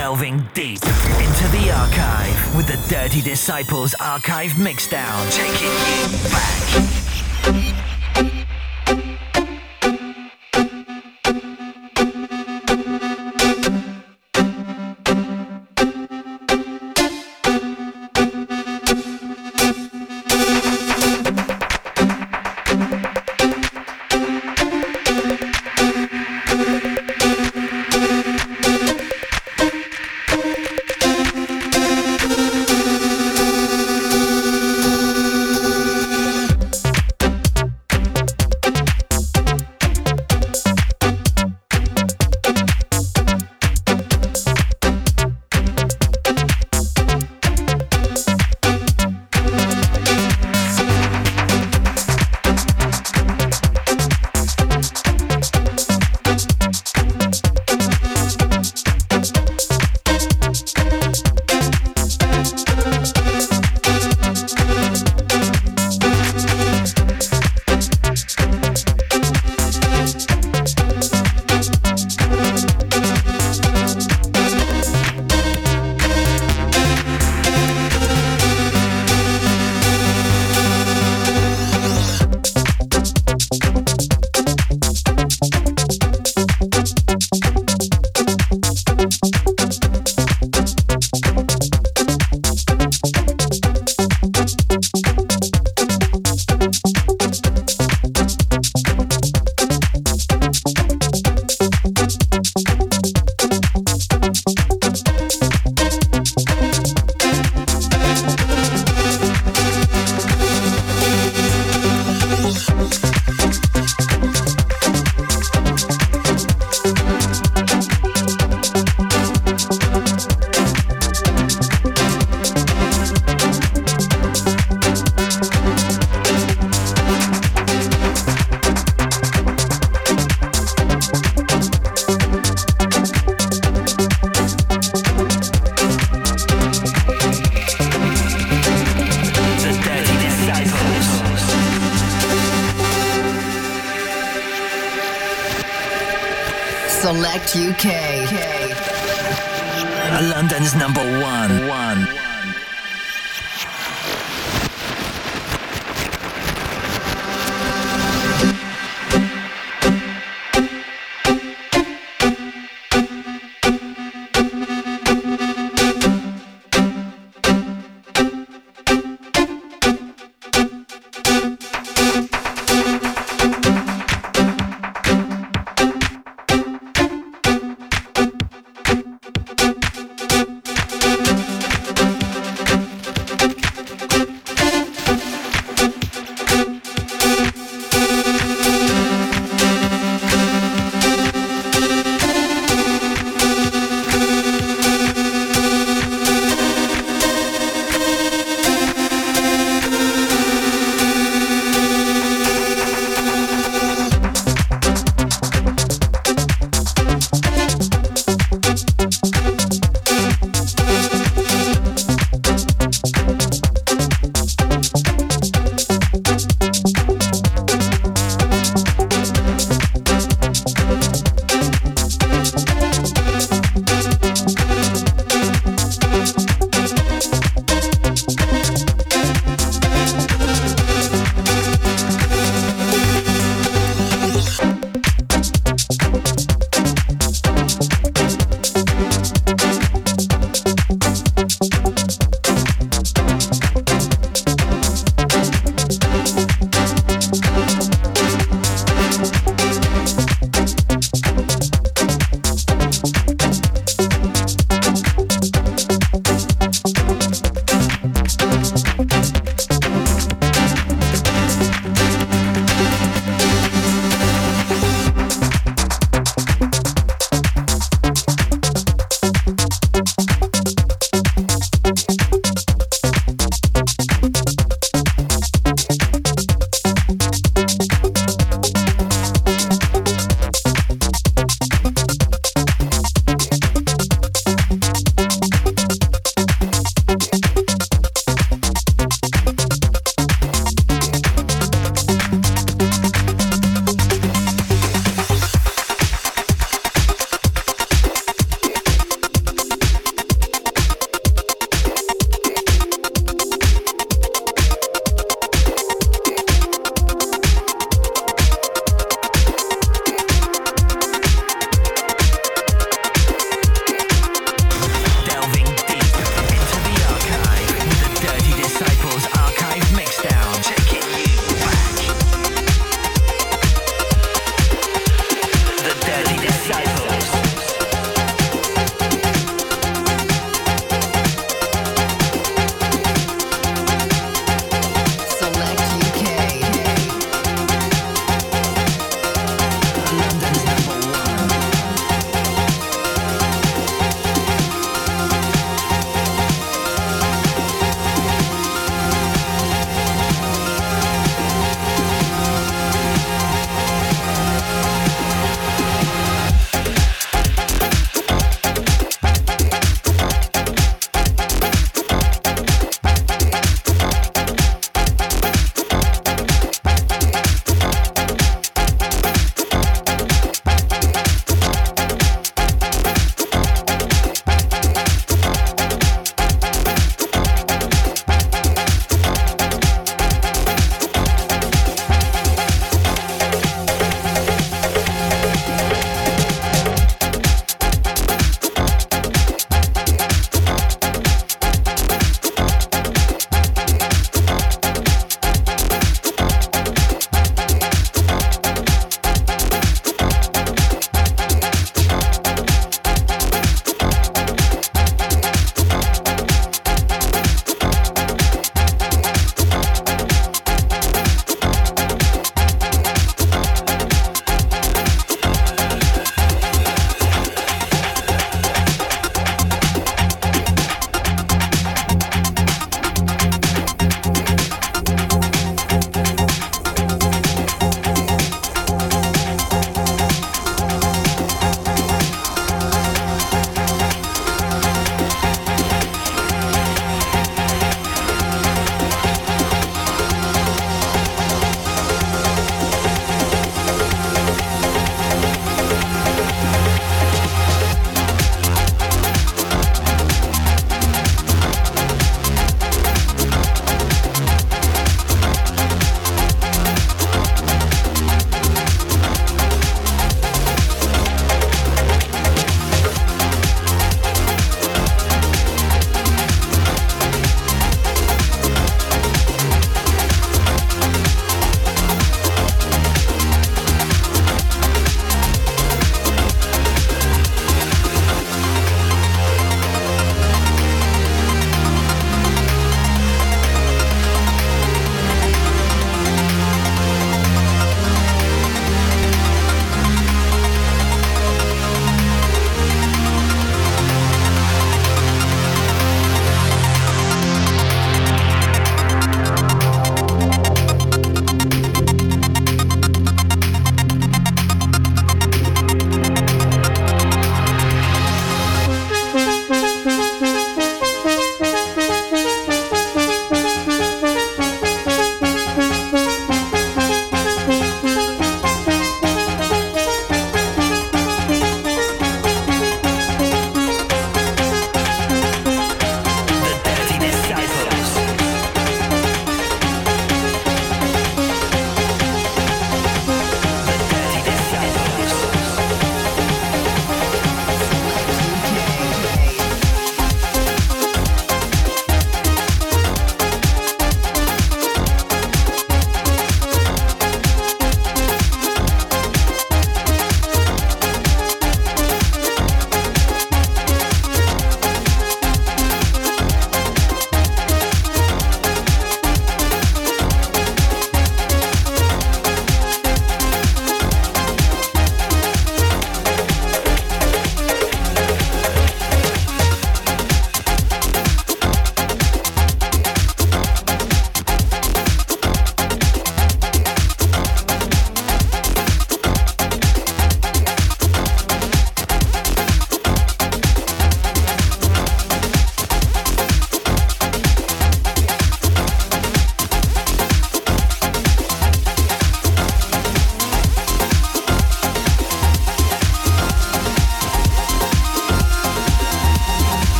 delving deep into the archive with the Dirty Disciples Archive Mixdown, taking you back.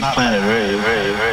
Like planet Earth.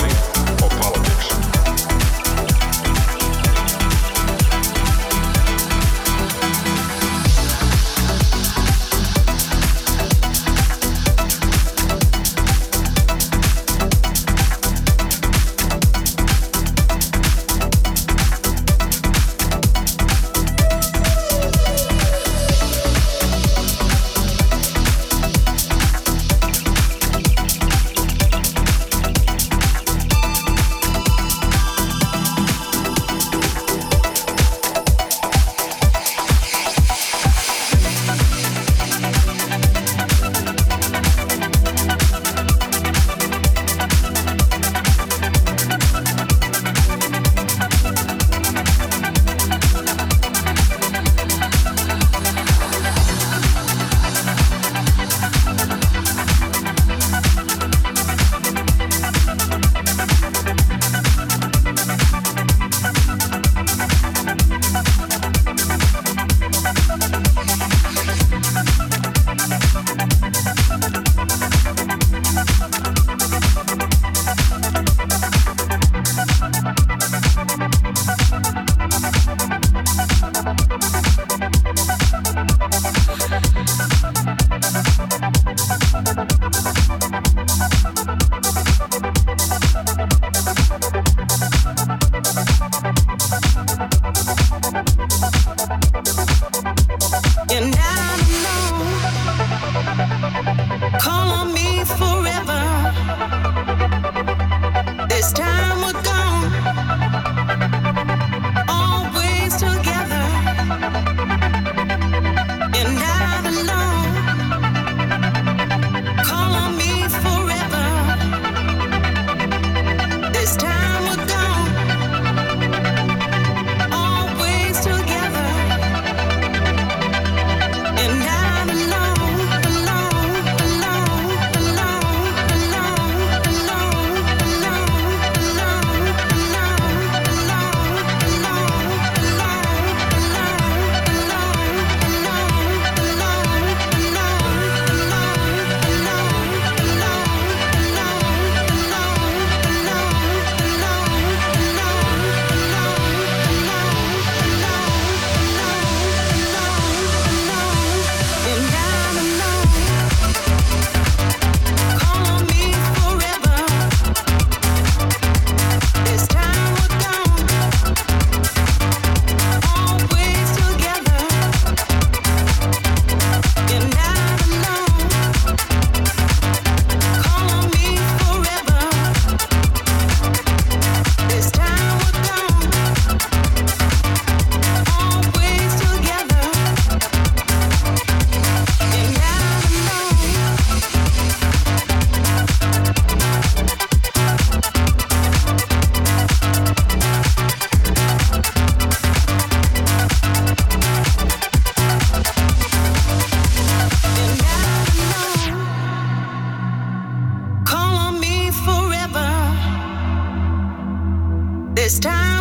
morning. this time.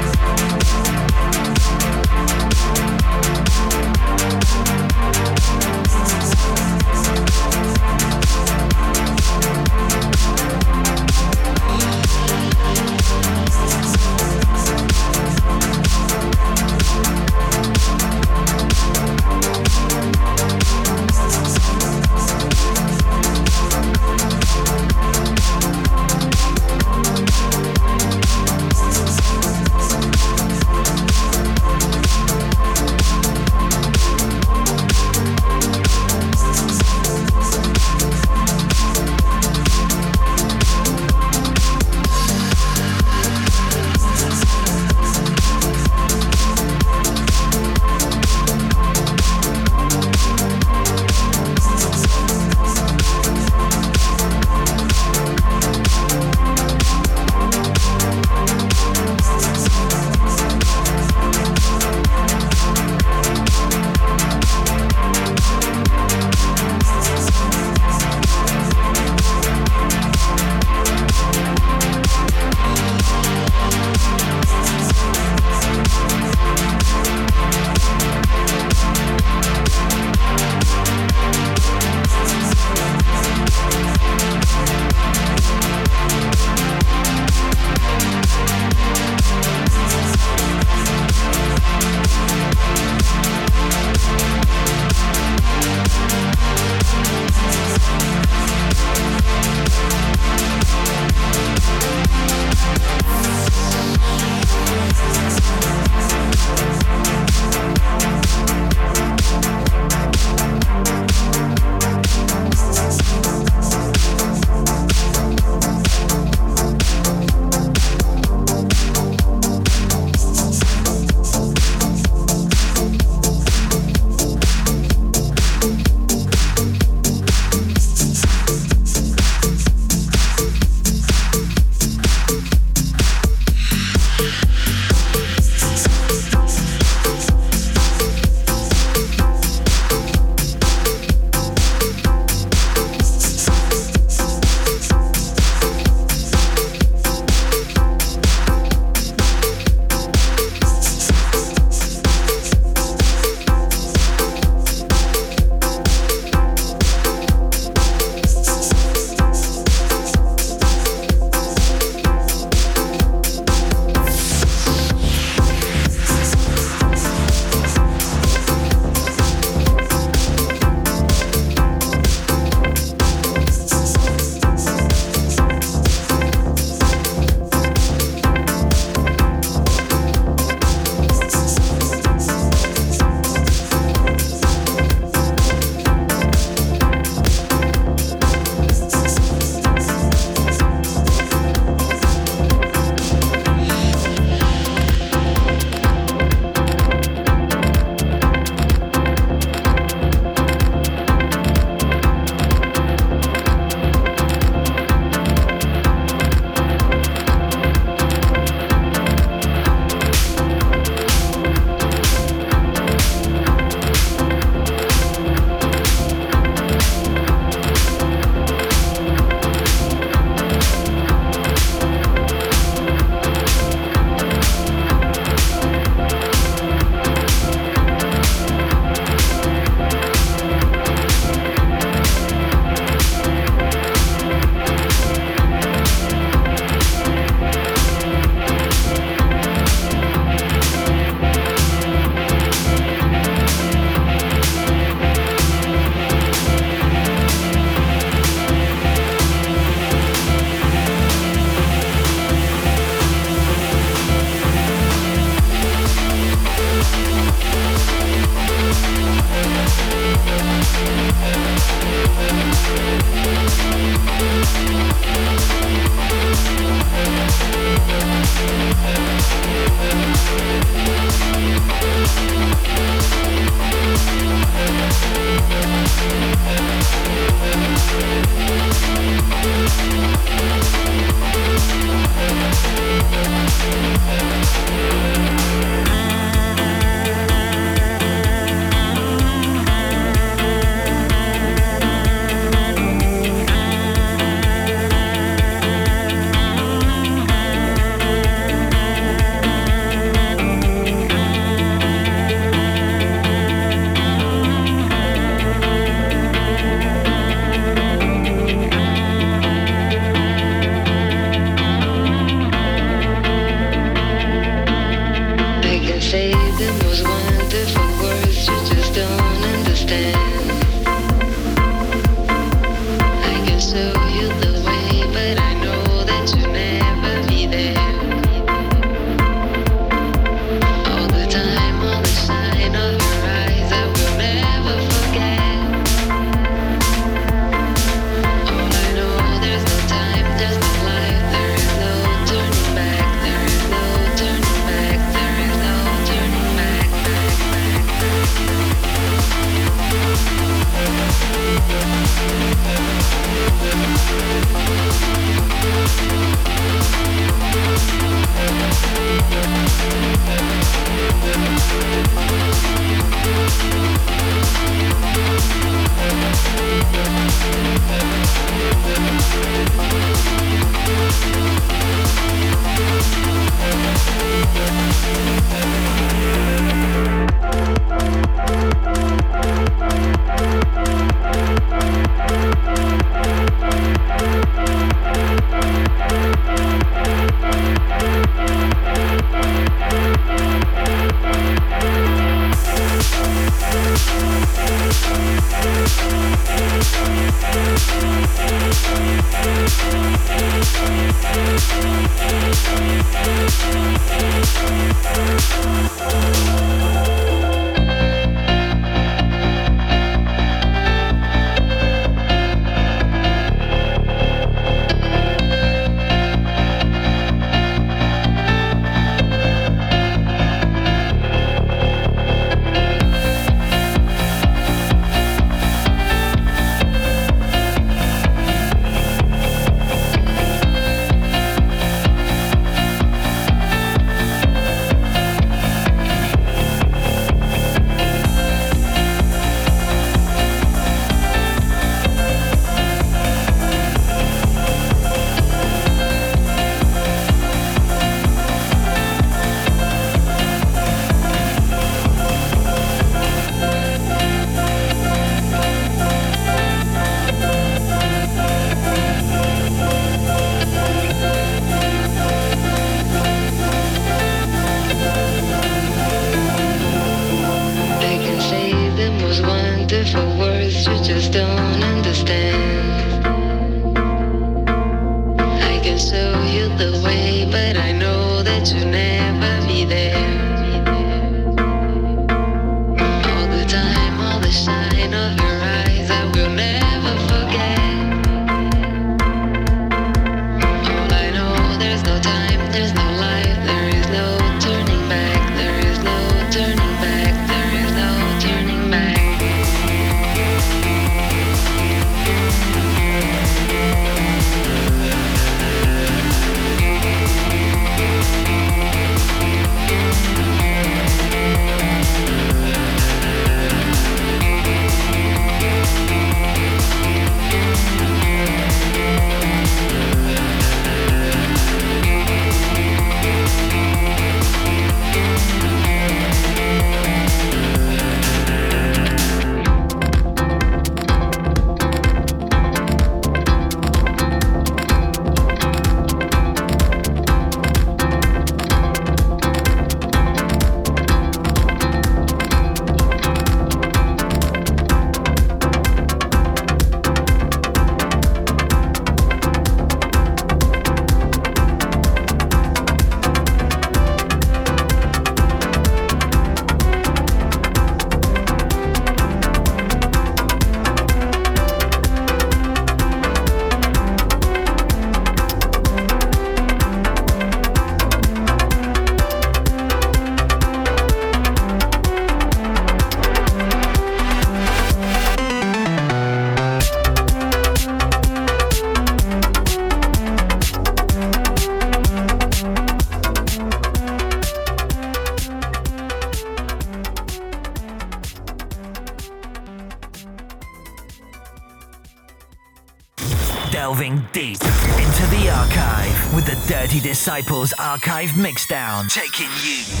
Disciples Archive Mixdown, taking you.